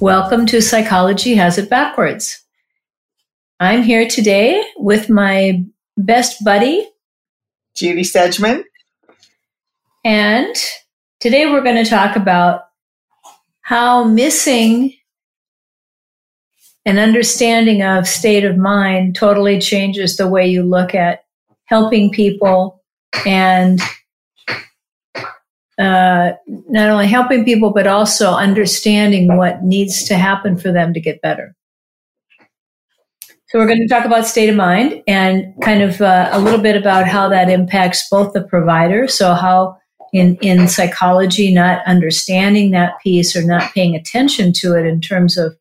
Welcome to Psychology Has It Backwards. I'm here today with my best buddy, Judy Sedgeman. And today we're going to talk about how missing an understanding of state of mind totally changes the way you look at helping people and uh, not only helping people, but also understanding what needs to happen for them to get better. So we're going to talk about state of mind and kind of uh, a little bit about how that impacts both the provider. So how in, in psychology, not understanding that piece or not paying attention to it in terms of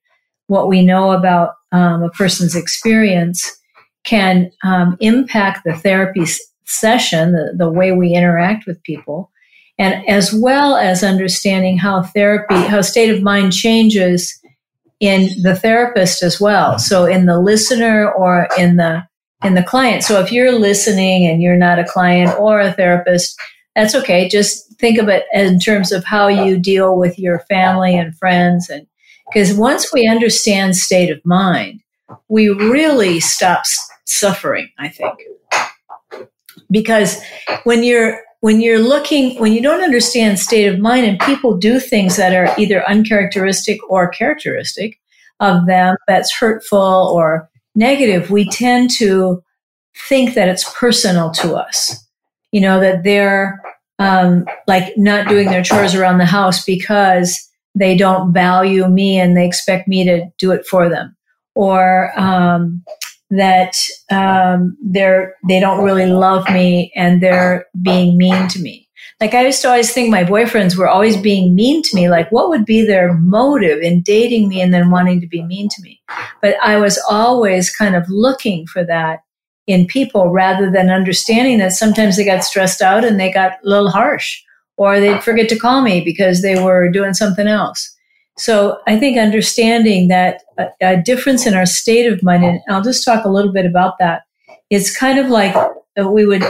what we know about um, a person's experience can um, impact the therapy session, the, the way we interact with people and as well as understanding how therapy, how state of mind changes in the therapist as well. Mm-hmm. So in the listener or in the in the client. So if you're listening and you're not a client or a therapist, that's okay. Just think of it in terms of how you deal with your family and friends and because once we understand state of mind, we really stop suffering, I think. Because when you're when you're looking, when you don't understand state of mind and people do things that are either uncharacteristic or characteristic of them that's hurtful or negative, we tend to think that it's personal to us. You know, that they're um, like not doing their chores around the house because they don't value me and they expect me to do it for them. Or, um, that um, they're they don't really love me and they're being mean to me. Like I used to always think my boyfriends were always being mean to me. Like what would be their motive in dating me and then wanting to be mean to me? But I was always kind of looking for that in people rather than understanding that sometimes they got stressed out and they got a little harsh or they'd forget to call me because they were doing something else. So I think understanding that a, a, difference in our state of mind, and I'll just talk a little bit about that. It's kind of like we would,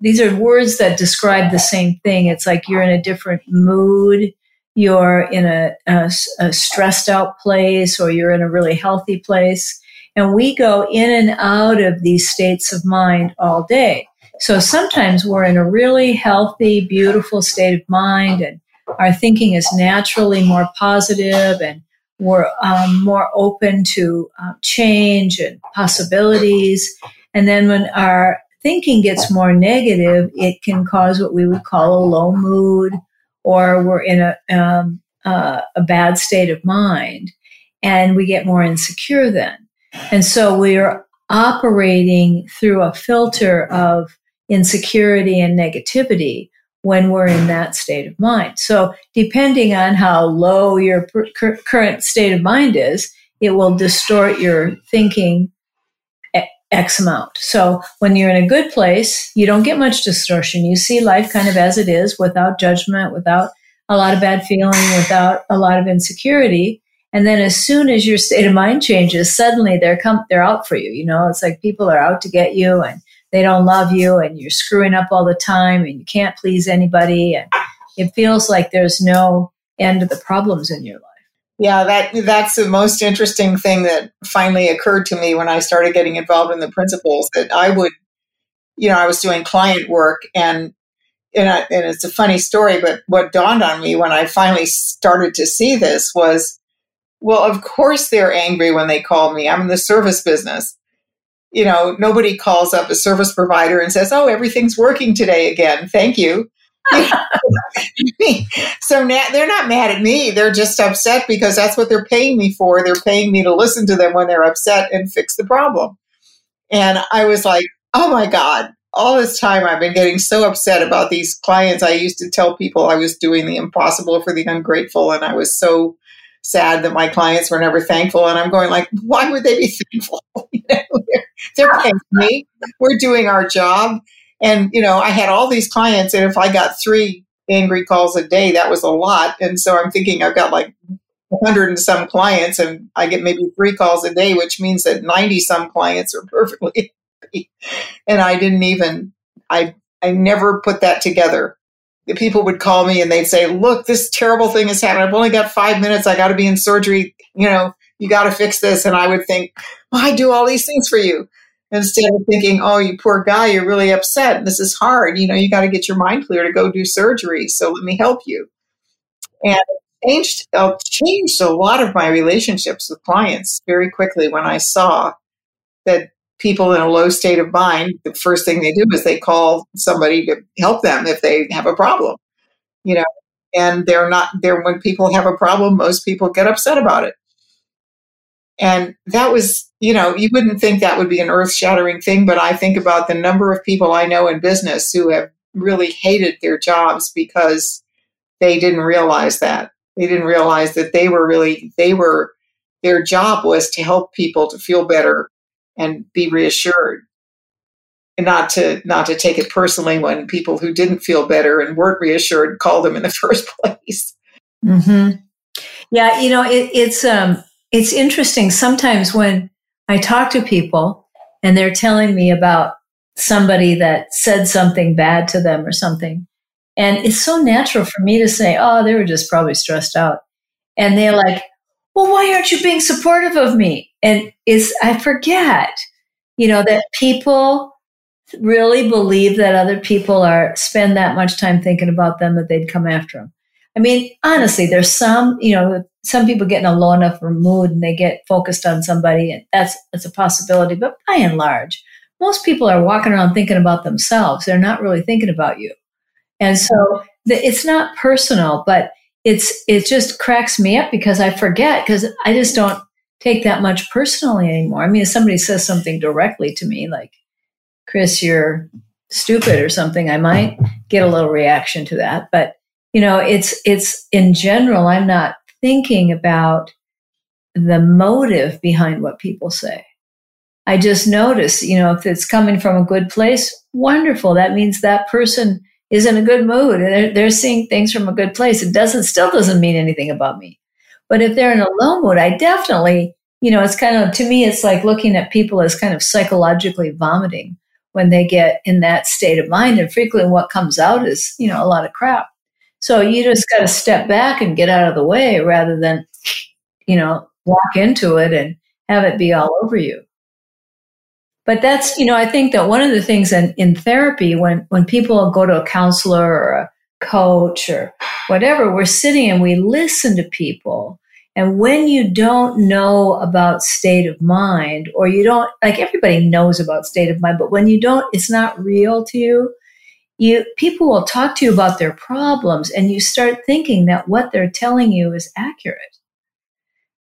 these are words that describe the same thing. It's like you're in a different mood, you're in a, a, a stressed out place, or you're in a really healthy place. And we go in and out of these states of mind all day. So sometimes we're in a really healthy, beautiful state of mind and our thinking is naturally more positive and we're um, more open to uh, change and possibilities. And then when our thinking gets more negative, it can cause what we would call a low mood or we're in a, um, uh, a bad state of mind and we get more insecure then. And so we're operating through a filter of insecurity and negativity when we're in that state of mind. So, depending on how low your per- current state of mind is, it will distort your thinking X amount. So, when you're in a good place, you don't get much distortion. You see life kind of as it is without judgment, without a lot of bad feeling, without a lot of insecurity. And then as soon as your state of mind changes, suddenly they're come they're out for you. You know, it's like people are out to get you and they don't love you and you're screwing up all the time and you can't please anybody and it feels like there's no end to the problems in your life. Yeah, that that's the most interesting thing that finally occurred to me when I started getting involved in the principles that I would you know, I was doing client work and and, I, and it's a funny story, but what dawned on me when I finally started to see this was, well, of course they're angry when they call me. I'm in the service business you know, nobody calls up a service provider and says, "Oh, everything's working today again. Thank you." so now they're not mad at me. They're just upset because that's what they're paying me for. They're paying me to listen to them when they're upset and fix the problem. And I was like, "Oh my god, all this time I've been getting so upset about these clients. I used to tell people I was doing the impossible for the ungrateful and I was so sad that my clients were never thankful. And I'm going like, why would they be thankful? you know, they're, they're paying me. We're doing our job. And, you know, I had all these clients, and if I got three angry calls a day, that was a lot. And so I'm thinking I've got like 100 and some clients, and I get maybe three calls a day, which means that 90 some clients are perfectly happy. And I didn't even, I, I never put that together the people would call me and they'd say, Look, this terrible thing has happened. I've only got five minutes. I got to be in surgery. You know, you got to fix this. And I would think, well, I do all these things for you. Instead of thinking, oh, you poor guy, you're really upset. This is hard. You know, you got to get your mind clear to go do surgery. So let me help you. And it changed, it uh, changed a lot of my relationships with clients very quickly when I saw that people in a low state of mind, the first thing they do is they call somebody to help them if they have a problem, you know, and they're not there when people have a problem, most people get upset about it. And that was, you know, you wouldn't think that would be an earth shattering thing, but I think about the number of people I know in business who have really hated their jobs because they didn't realize that. They didn't realize that they were really, they were, their job was to help people to feel better and be reassured and not to not to take it personally when people who didn't feel better and weren't reassured called them in the first place. Mm-hmm. Yeah, you know, it, it's um, it's interesting. Sometimes when I talk to people and they're telling me about somebody that said something bad to them or something, and it's so natural for me to say, "Oh, they were just probably stressed out," and they're like, "Well, why aren't you being supportive of me?" And is I forget, you know, that people really believe that other people are spend that much time thinking about them that they'd come after them. I mean, honestly, there's some, you know, some people get in a low enough mood and they get focused on somebody, and that's that's a possibility. But by and large, most people are walking around thinking about themselves. They're not really thinking about you, and so the, it's not personal, but it's it just cracks me up because I forget because I just don't take that much personally anymore. I mean, if somebody says something directly to me, like, Chris, you're stupid or something, I might get a little reaction to that. But, you know, it's, it's in general, I'm not thinking about the motive behind what people say. I just notice, you know, if it's coming from a good place, wonderful. That means that person is in a good mood. And they're, they're seeing things from a good place. It doesn't, still doesn't mean anything about me. But if they're in a low mood, I definitely, you know, it's kind of, to me, it's like looking at people as kind of psychologically vomiting when they get in that state of mind. And frequently what comes out is, you know, a lot of crap. So you just got to step back and get out of the way rather than, you know, walk into it and have it be all over you. But that's, you know, I think that one of the things in, in therapy, when, when people go to a counselor or a coach or whatever, we're sitting and we listen to people. And when you don't know about state of mind, or you don't, like everybody knows about state of mind, but when you don't, it's not real to you, you, people will talk to you about their problems and you start thinking that what they're telling you is accurate.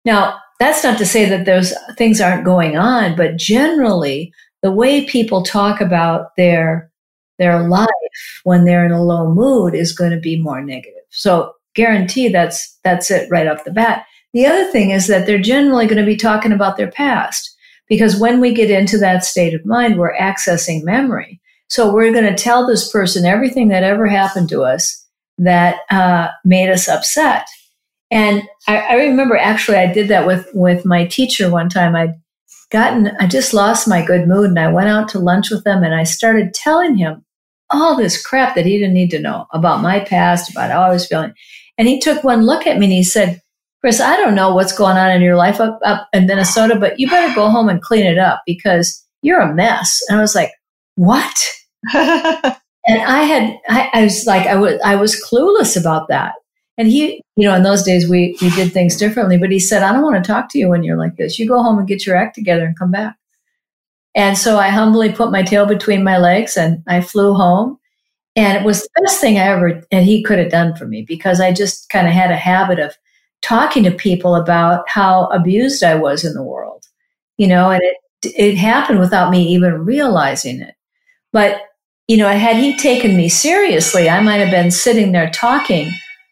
Now, that's not to say that those things aren't going on, but generally the way people talk about their their life when they're in a low mood is going to be more negative. So guarantee that's that's it right off the bat. The other thing is that they're generally going to be talking about their past because when we get into that state of mind, we're accessing memory. So we're going to tell this person everything that ever happened to us that uh, made us upset. And I, I remember actually I did that with with my teacher one time. I'd gotten I just lost my good mood and I went out to lunch with him and I started telling him all this crap that he didn't need to know about my past, about how I was feeling. And he took one look at me and he said, Chris, I don't know what's going on in your life up, up in Minnesota, but you better go home and clean it up because you're a mess. And I was like, what? and I had, I, I, was like, I was, I was clueless about that. And he, you know, in those days we, we did things differently, but he said, I don't want to talk to you when you're like this. You go home and get your act together and come back. And so I humbly put my tail between my legs and I flew home. And it was the best thing I ever, and he could have done for me because I just kind of had a habit of talking to people about how abused I was in the world, you know, and it, it happened without me even realizing it. But, you know, had he taken me seriously, I might have been sitting there talking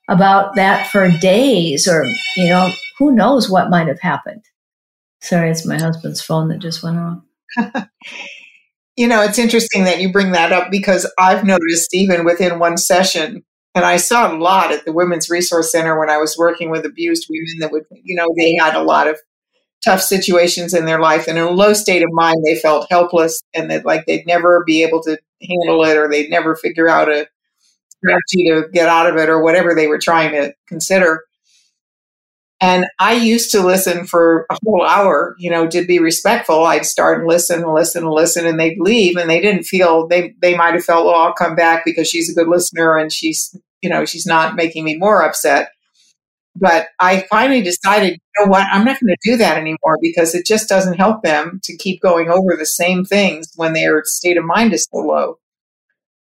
about that for days or, you know, who knows what might have happened. Sorry, it's my husband's phone that just went off. you know, it's interesting that you bring that up because I've noticed even within one session, and I saw a lot at the Women's Resource Center when I was working with abused women that would, you know, they had a lot of tough situations in their life. And in a low state of mind they felt helpless and that like they'd never be able to handle it or they'd never figure out a strategy to get out of it or whatever they were trying to consider and i used to listen for a whole hour you know to be respectful i'd start and listen and listen and listen and they'd leave and they didn't feel they they might have felt well i'll come back because she's a good listener and she's you know she's not making me more upset but I finally decided, you know what, I'm not going to do that anymore because it just doesn't help them to keep going over the same things when their state of mind is so low.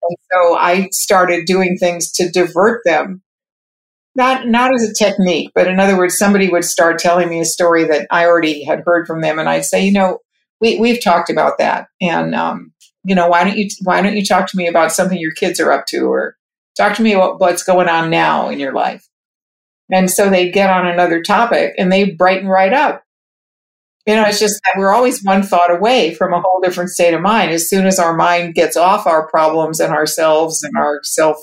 And so I started doing things to divert them. Not not as a technique, but in other words, somebody would start telling me a story that I already had heard from them, and I'd say, you know, we we've talked about that, and um, you know, why don't you why don't you talk to me about something your kids are up to, or talk to me about what's going on now in your life and so they'd get on another topic and they brighten right up. You know, it's just that we're always one thought away from a whole different state of mind. As soon as our mind gets off our problems and ourselves and our self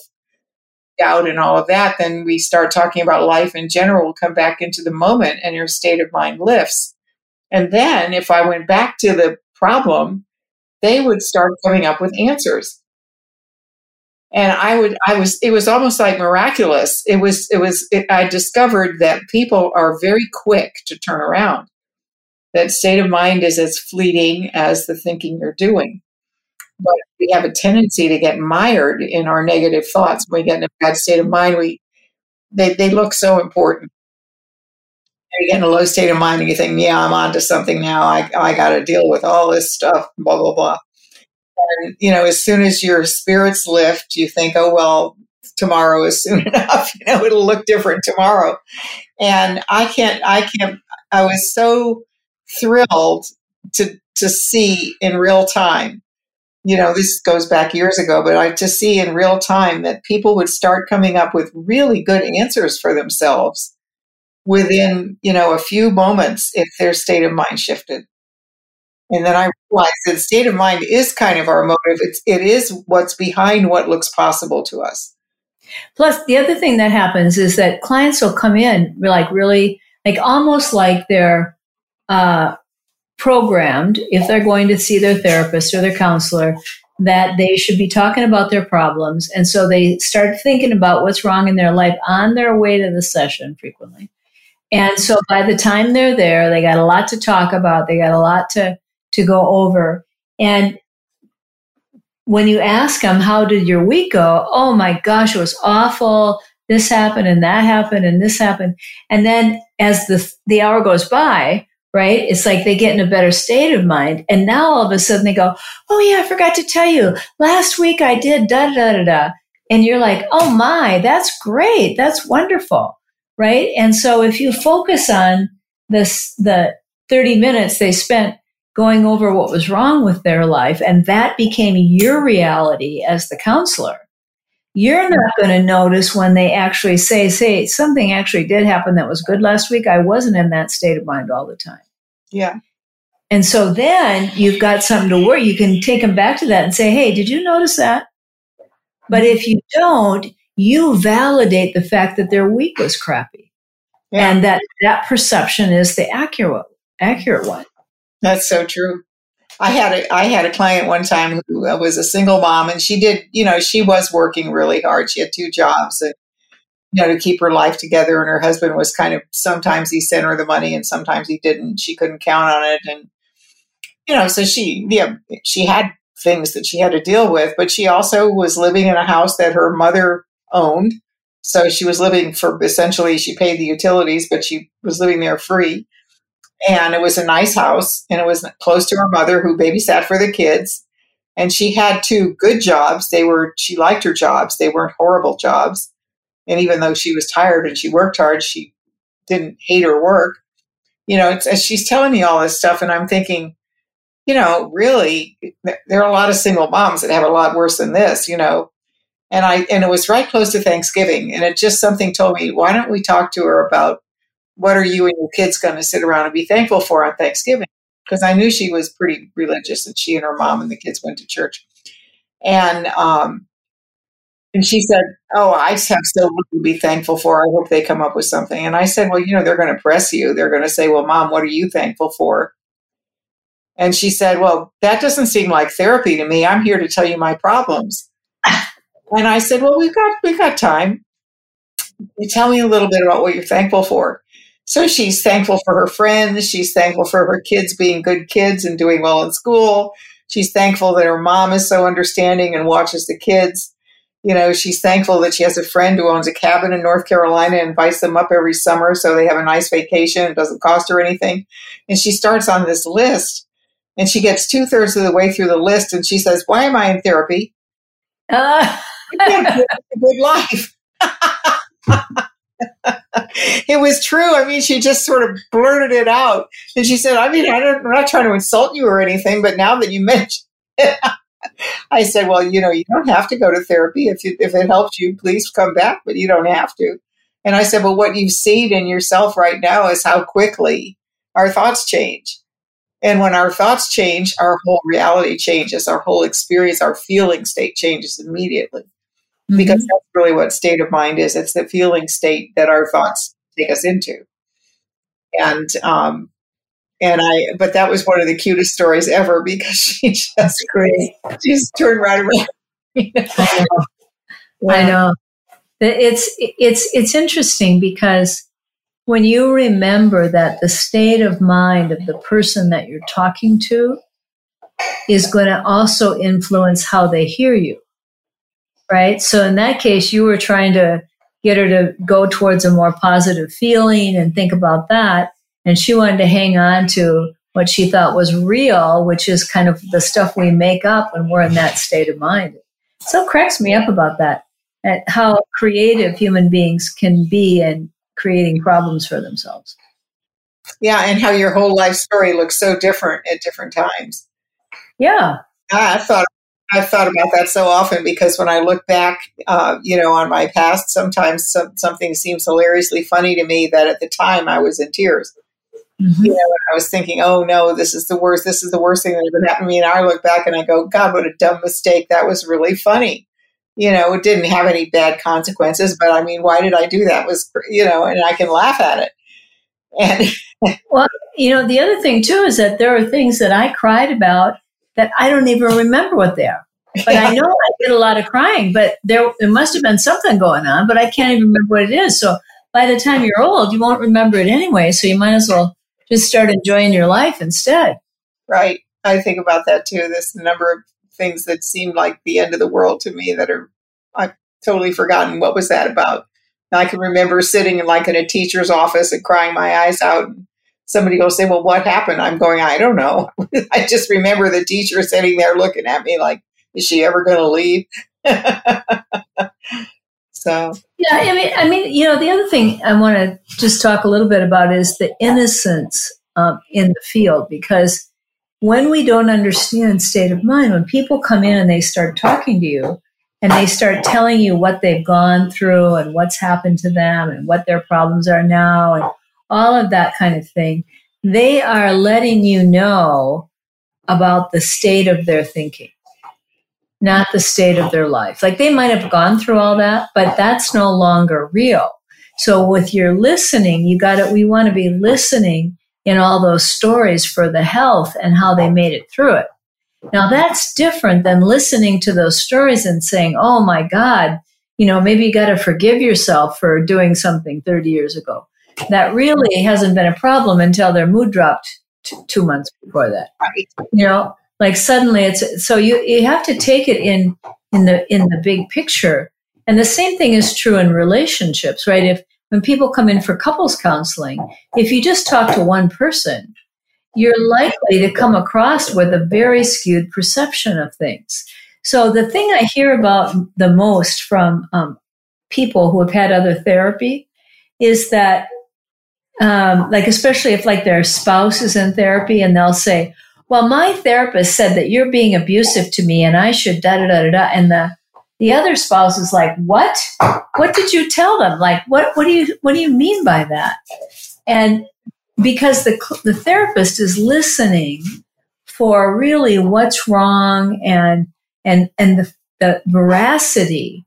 doubt and all of that, then we start talking about life in general, come back into the moment and your state of mind lifts. And then if I went back to the problem, they would start coming up with answers. And i would i was it was almost like miraculous. It was it was it, i discovered that people are very quick to turn around. That state of mind is as fleeting as the thinking you're doing but we have a tendency to get mired in our negative thoughts when we get in a bad state of mind we they, they look so important you get in a low state of mind and you think yeah i'm on to something now i, I got to deal with all this stuff blah blah blah and, you know, as soon as your spirits lift, you think, oh, well, tomorrow is soon enough. You know, it'll look different tomorrow. And I can't, I can't, I was so thrilled to, to see in real time. You know, this goes back years ago, but I to see in real time that people would start coming up with really good answers for themselves within, you know, a few moments if their state of mind shifted. And then I realized that state of mind is kind of our motive. It's, it is what's behind what looks possible to us. Plus, the other thing that happens is that clients will come in like really, like almost like they're uh, programmed if they're going to see their therapist or their counselor that they should be talking about their problems. And so they start thinking about what's wrong in their life on their way to the session frequently. And so by the time they're there, they got a lot to talk about. They got a lot to to go over. And when you ask them, how did your week go? Oh my gosh, it was awful. This happened and that happened and this happened. And then as the, the hour goes by, right? It's like they get in a better state of mind. And now all of a sudden they go, Oh yeah, I forgot to tell you last week I did da da da da. And you're like, Oh my, that's great. That's wonderful. Right. And so if you focus on this, the 30 minutes they spent going over what was wrong with their life, and that became your reality as the counselor, you're not mm-hmm. going to notice when they actually say, say, something actually did happen that was good last week. I wasn't in that state of mind all the time. Yeah. And so then you've got something to worry. You can take them back to that and say, hey, did you notice that? But if you don't, you validate the fact that their week was crappy. Yeah. And that that perception is the accurate accurate one. That's so true. I had a I had a client one time who uh, was a single mom, and she did you know she was working really hard. She had two jobs, and you know to keep her life together. And her husband was kind of sometimes he sent her the money, and sometimes he didn't. She couldn't count on it, and you know so she yeah she had things that she had to deal with, but she also was living in a house that her mother owned. So she was living for essentially she paid the utilities, but she was living there free and it was a nice house and it was close to her mother who babysat for the kids and she had two good jobs they were she liked her jobs they weren't horrible jobs and even though she was tired and she worked hard she didn't hate her work you know she's telling me all this stuff and i'm thinking you know really there are a lot of single moms that have a lot worse than this you know and i and it was right close to thanksgiving and it just something told me why don't we talk to her about what are you and your kids going to sit around and be thankful for on Thanksgiving? Because I knew she was pretty religious and she and her mom and the kids went to church. And, um, and she said, Oh, I have so little to be thankful for. I hope they come up with something. And I said, Well, you know, they're going to press you. They're going to say, Well, mom, what are you thankful for? And she said, Well, that doesn't seem like therapy to me. I'm here to tell you my problems. And I said, Well, we've got we've got time. You tell me a little bit about what you're thankful for. So she's thankful for her friends. She's thankful for her kids being good kids and doing well in school. She's thankful that her mom is so understanding and watches the kids. You know, she's thankful that she has a friend who owns a cabin in North Carolina and invites them up every summer so they have a nice vacation. It doesn't cost her anything. And she starts on this list and she gets two thirds of the way through the list and she says, Why am I in therapy? Uh. a good life. it was true. I mean, she just sort of blurted it out. And she said, I mean, I am not trying to insult you or anything, but now that you mention it, I said, well, you know, you don't have to go to therapy. If, you, if it helps you, please come back, but you don't have to. And I said, well, what you've seen in yourself right now is how quickly our thoughts change. And when our thoughts change, our whole reality changes, our whole experience, our feeling state changes immediately mm-hmm. because that's really what state of mind is. It's the feeling state that our thoughts take us into. And um, and I, but that was one of the cutest stories ever because she just great. She just turned right around. I know. I know. It's it's it's interesting because when you remember that the state of mind of the person that you're talking to is going to also influence how they hear you right? So in that case, you were trying to get her to go towards a more positive feeling and think about that. And she wanted to hang on to what she thought was real, which is kind of the stuff we make up when we're in that state of mind. So cracks me up about that, at how creative human beings can be in creating problems for themselves. Yeah, and how your whole life story looks so different at different times. Yeah. I thought I've thought about that so often because when I look back, uh, you know, on my past, sometimes some, something seems hilariously funny to me that at the time I was in tears. Mm-hmm. You know, and I was thinking, oh no, this is the worst. This is the worst thing that ever happened to me. And I look back and I go, God, what a dumb mistake. That was really funny. You know, it didn't have any bad consequences, but I mean, why did I do that? It was, you know, and I can laugh at it. And well, you know, the other thing too is that there are things that I cried about that I don't even remember what they are. But I know I did a lot of crying, but there, there must have been something going on, but I can't even remember what it is. So by the time you're old, you won't remember it anyway. So you might as well just start enjoying your life instead. Right. I think about that too. This number of things that seemed like the end of the world to me that are, I've totally forgotten what was that about. I can remember sitting in like in a teacher's office and crying my eyes out and somebody will say, Well, what happened? I'm going, I don't know. I just remember the teacher sitting there looking at me like, Is she ever going to leave? so, yeah, I mean, I mean, you know, the other thing I want to just talk a little bit about is the innocence um, in the field because when we don't understand state of mind, when people come in and they start talking to you, and they start telling you what they've gone through and what's happened to them and what their problems are now and all of that kind of thing. They are letting you know about the state of their thinking, not the state of their life. Like they might have gone through all that, but that's no longer real. So with your listening, you got to, we want to be listening in all those stories for the health and how they made it through it. Now that's different than listening to those stories and saying, Oh my God, you know, maybe you got to forgive yourself for doing something 30 years ago that really hasn't been a problem until their mood dropped t- two months before that. Right. You know, like suddenly it's so you you have to take it in in the in the big picture. And the same thing is true in relationships, right? If when people come in for couples counseling, if you just talk to one person, you're likely to come across with a very skewed perception of things. So the thing I hear about the most from um, people who have had other therapy is that um, like especially if like their spouse is in therapy and they'll say, "Well, my therapist said that you're being abusive to me, and I should da da da da da," and the the other spouse is like, "What? What did you tell them? Like, what? What do you what do you mean by that?" And because the, the therapist is listening for really what's wrong and, and, and the, the veracity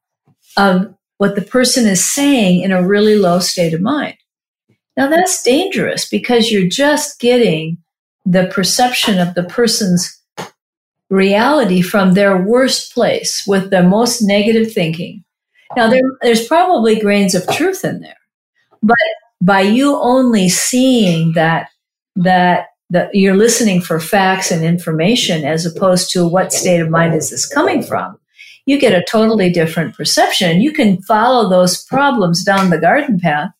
of what the person is saying in a really low state of mind. Now that's dangerous because you're just getting the perception of the person's reality from their worst place with their most negative thinking. Now there, there's probably grains of truth in there, but by you only seeing that, that, that you're listening for facts and information as opposed to what state of mind is this coming from, you get a totally different perception. You can follow those problems down the garden path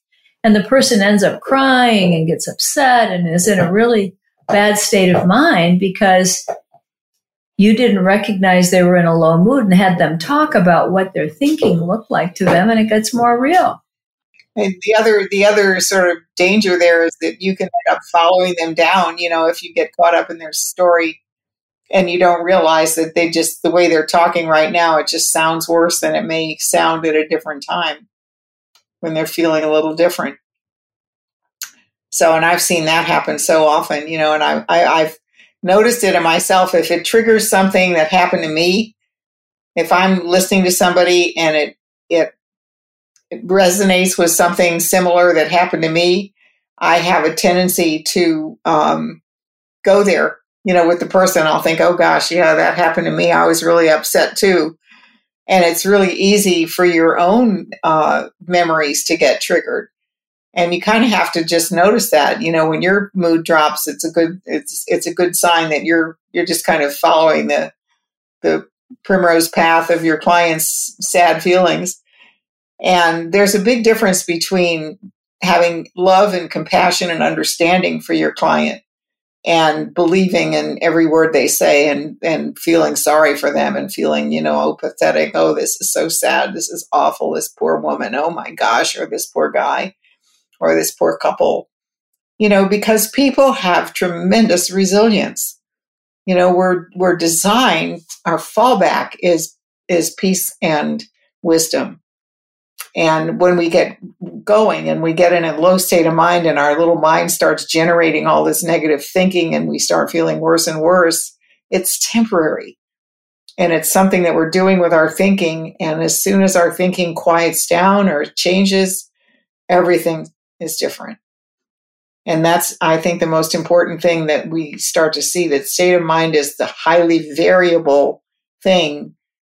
and the person ends up crying and gets upset and is in a really bad state of mind because you didn't recognize they were in a low mood and had them talk about what their thinking looked like to them and it gets more real. And the other the other sort of danger there is that you can end up following them down you know if you get caught up in their story and you don't realize that they just the way they're talking right now it just sounds worse than it may sound at a different time when they're feeling a little different so and i've seen that happen so often you know and I, I i've noticed it in myself. If it triggers something that happened to me, if I'm listening to somebody and it, it, it resonates with something similar that happened to me, I have a tendency to um, go there, you know, with the person. I'll think, oh gosh, yeah, that happened to me. I was really upset too. And it's really easy for your own uh, memories to get triggered and you kind of have to just notice that you know when your mood drops it's a good it's it's a good sign that you're you're just kind of following the the primrose path of your client's sad feelings. And there's a big difference between having love and compassion and understanding for your client and believing in every word they say and and feeling sorry for them and feeling you know oh pathetic oh this is so sad this is awful this poor woman oh my gosh or this poor guy or this poor couple, you know, because people have tremendous resilience. You know, we're we're designed, our fallback is is peace and wisdom. And when we get going and we get in a low state of mind and our little mind starts generating all this negative thinking and we start feeling worse and worse, it's temporary. And it's something that we're doing with our thinking. And as soon as our thinking quiets down or changes, everything is different. And that's, I think, the most important thing that we start to see that state of mind is the highly variable thing.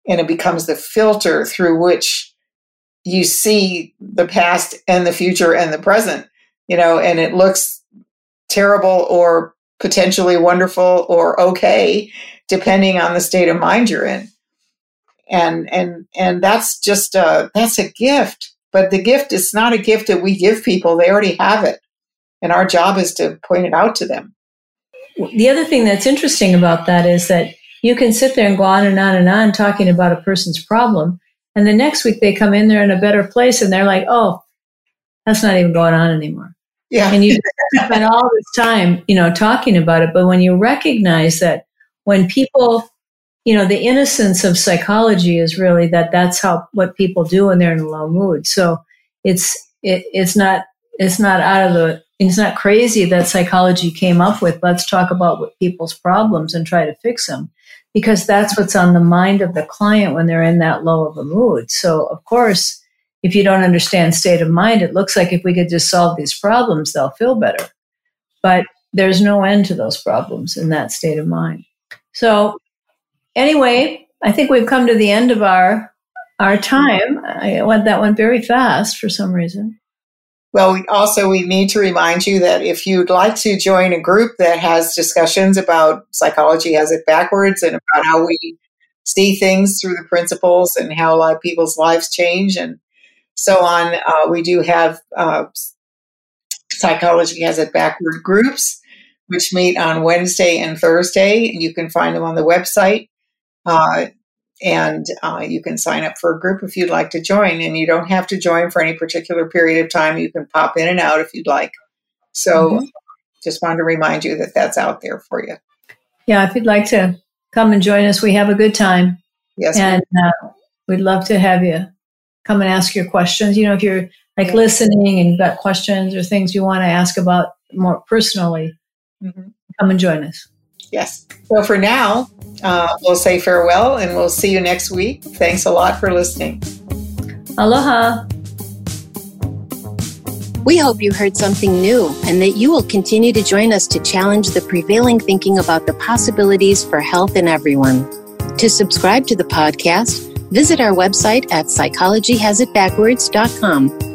And it becomes the filter through which you see the past and the future and the present, you know, and it looks terrible or potentially wonderful or okay, depending on the state of mind you're in. And, and, and that's just a, that's a gift but the gift is not a gift that we give people, they already have it. And our job is to point it out to them. The other thing that's interesting about that is that you can sit there and go on and on and on talking about a person's problem. And the next week they come in there in a better place and they're like, oh, that's not even going on anymore. Yeah. And you spend all this time, you know, talking about it. But when you recognize that when people you know, the innocence of psychology is really that that's how what people do when they're in a low mood. So it's it, it's not it's not out of the it's not crazy that psychology came up with let's talk about what people's problems and try to fix them because that's what's on the mind of the client when they're in that low of a mood. So of course, if you don't understand state of mind, it looks like if we could just solve these problems, they'll feel better. But there's no end to those problems in that state of mind. So anyway, I think we've come to the end of our our time. I went that went very fast for some reason. Well, we also we need to remind you that if you'd like to join a group that has discussions about psychology has it backwards and about how we see things through the principles and how a lot of people's lives change and so on, uh, we do have uh, psychology has it backward groups which meet on Wednesday and Thursday, and you can find them on the website. Uh, and uh, you can sign up for a group if you'd like to join. And you don't have to join for any particular period of time. You can pop in and out if you'd like. So mm-hmm. just wanted to remind you that that's out there for you. Yeah, if you'd like to come and join us, we have a good time. Yes. And uh, we'd love to have you come and ask your questions. You know, if you're like Yeah. listening and you've got questions or things you want to ask about more personally, Mhm. come and join us. Yes. So for now, uh, we'll say farewell and we'll see you next week. Thanks a lot for listening. Aloha. We hope you heard something new and that you will continue to join us to challenge the prevailing thinking about the possibilities for health in everyone. To subscribe to the podcast, visit our website at psychologyhasitbackwards.com